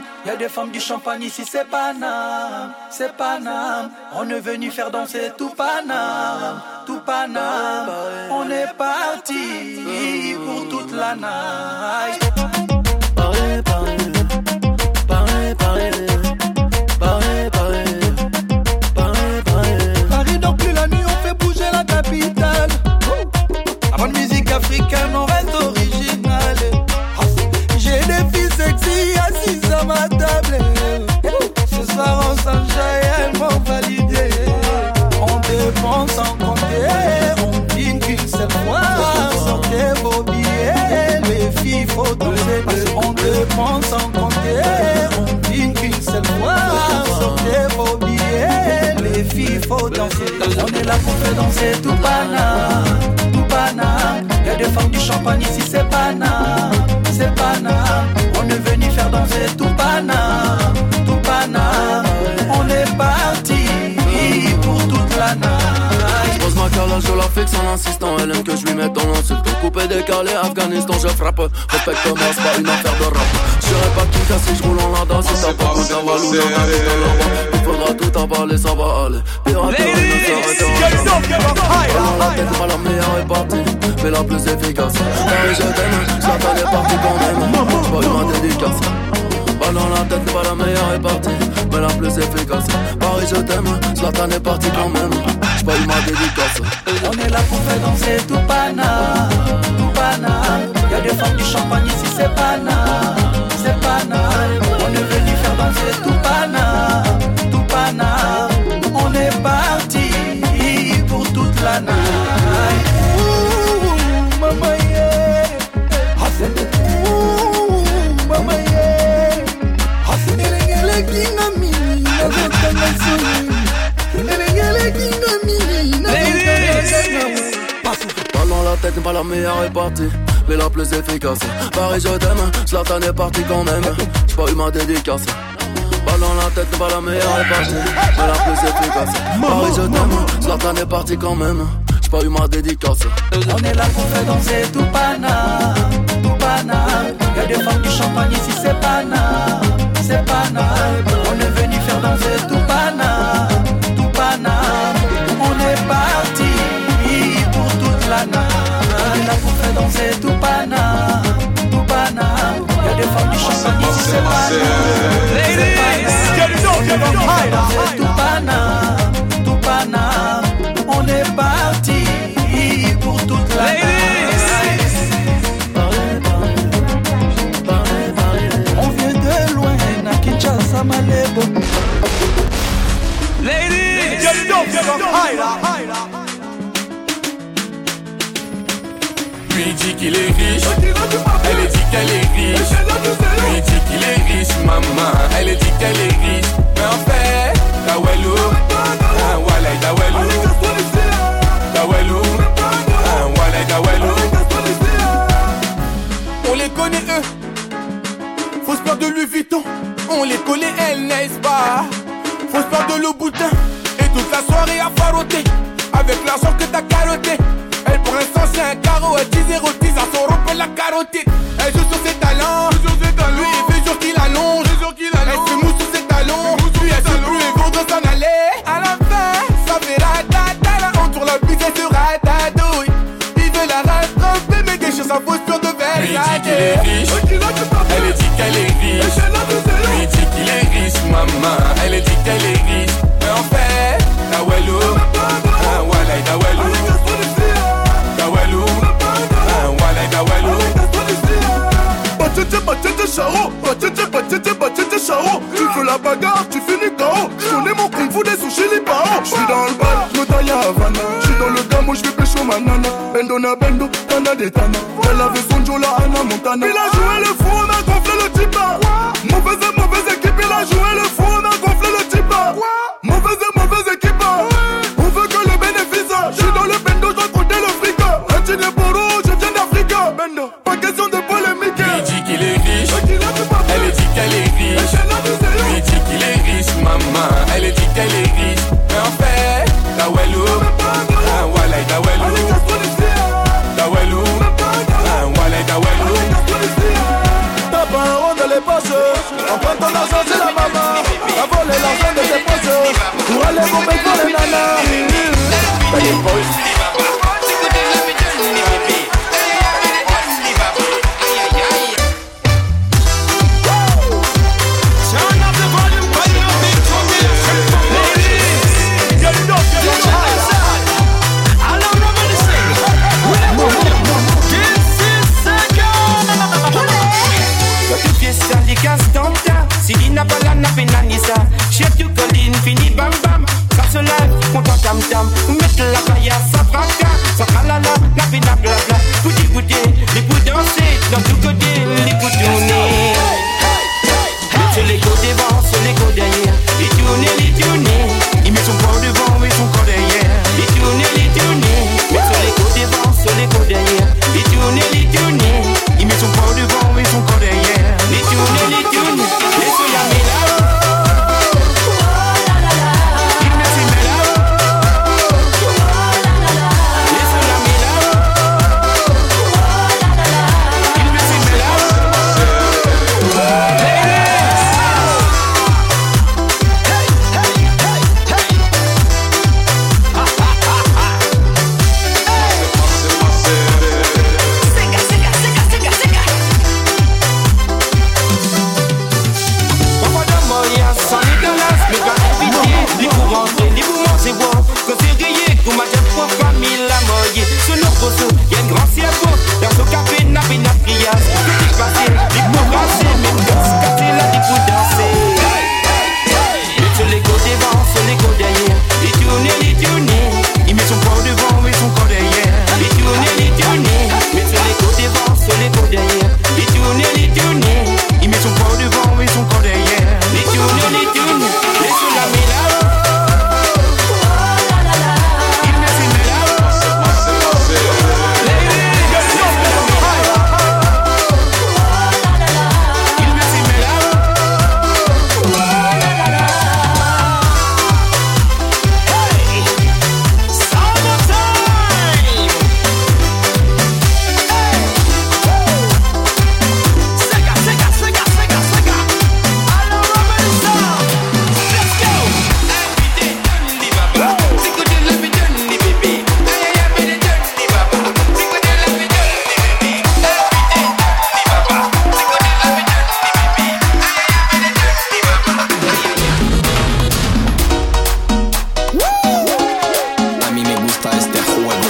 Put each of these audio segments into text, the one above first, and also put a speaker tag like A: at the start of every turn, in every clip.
A: Paname. Y a des femmes du champagne ici, c'est Paname, c'est Paname. On est venu faire danser tout Paname, tout Paname. On est parti pour toute la night. Dépense sans compter, on dîne qu'une seule fois. Sortez vos billets, les filles faut danser. On est là pour faire danser tout Paname, tout Paname. Y'a des femmes du champagne ici, c'est Paname,
B: fixe en insistant. Elle aime que je lui mette dans l'insulte. Coupé, décalé, Afghanistan, je frappe. Respecte-moi, c'est pas une affaire de rap. J'irai pas qui casse si je roule en lada. Si t'as pas de valou, j'en invite à là-bas. Il faudra tout avaler, ça va aller. Piraterie ne s'arrêtera jamais. Dans la tête, pas la meilleure est partie, mais la plus efficace. Paris, je t'aime, Zlatan est parti quand même. J'ai pas eu ma dédicace. Pas dans la tête, pas la meilleure est partie, mais la plus efficace. Paris, je t'aime, Zlatan est parti quand même. Eu ma dédicace.
A: On est là pour faire danser tout Paname, tout Paname. Y'a des femmes du champagne ici, c'est Paname, c'est Paname. On est venu faire danser tout Paname, tout Paname. On est parti pour toute la night.
B: Meilleure est partie, mais la plus efficace. Paris, je t'aime, Zlatan est parti quand même. J'ai pas eu ma dédicace. Pas dans la tête, pas la meilleure est partie, mais la plus efficace. Paris, je t'aime, Zlatan est parti quand même. J'ai pas eu ma dédicace.
A: On est là pour faire danser tout Paname, tout Paname. Y'a des femmes du champagne ici, c'est Paname, c'est Paname. On est venu faire danser tout là pour faire danser tout Paname, tout Paname. Y'a des femmes du champagne ici, c'est Paname, c'est
C: qu'il est riche, elle dit qu'elle est riche. Lui dit qu'il est riche, maman, elle dit qu'elle est riche. Mais en fait, Dawelou, ah, ah. On les connaît eux, fausse peur de Louis Vuitton. On les connaît elles, n'est-ce pas? Fausse peur de le boutin, et toute la soirée à faroter. Avec l'argent que t'as carotté. Elle pour l'instant c'est un carreau, elle 10 0 10 à son rond pour la carotide. Elle joue sur ses talents, lui il fait jour qu'il allonge. Elle se mousse sur ses talons, lui elle se plus et vaudrait s'en aller. À la fin, ça fait ratata, la honte sur la bise elle se ratatouille. Il veut la rattraper mais déchire sa posture de verre. Dit qu'il est riche, elle dit qu'elle est riche.
D: Charo. Batete, batete, batete, charo. Tu veux la bagarre, tu finis KO Je connais mon kung fu des sushis les parents. Je suis dans le bal, me taille à Havana. Je suis dans le gamo, je vais pécho ma nana Bendo na bendo, tana de tana. Elle avait son Jola, Anna Montana. Il a joué le fou,
C: consigo este juego.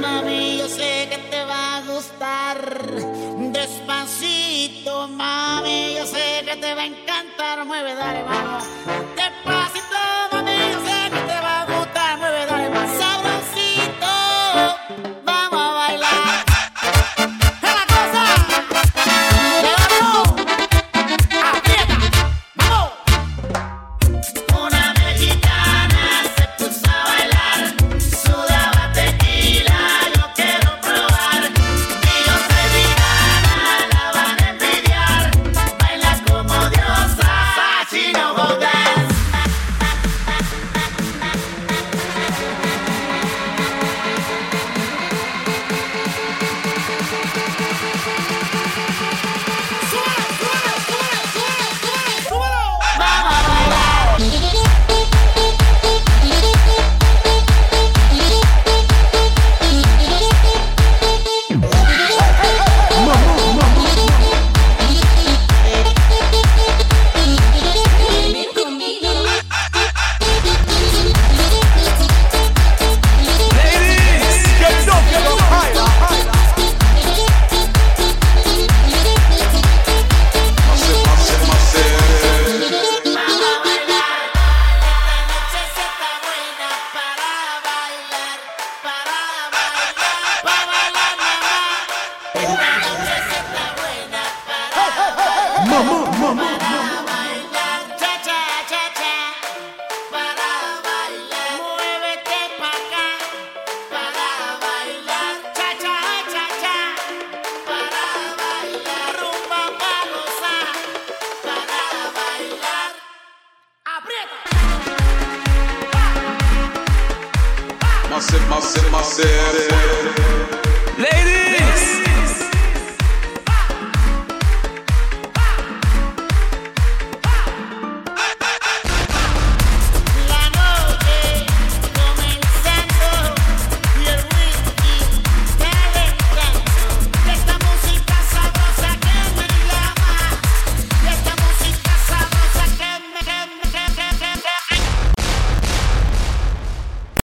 E: Mami, yo sé que te va a gustar. Despacito, mami, yo sé que te va a encantar. Mueve, dale, vamos.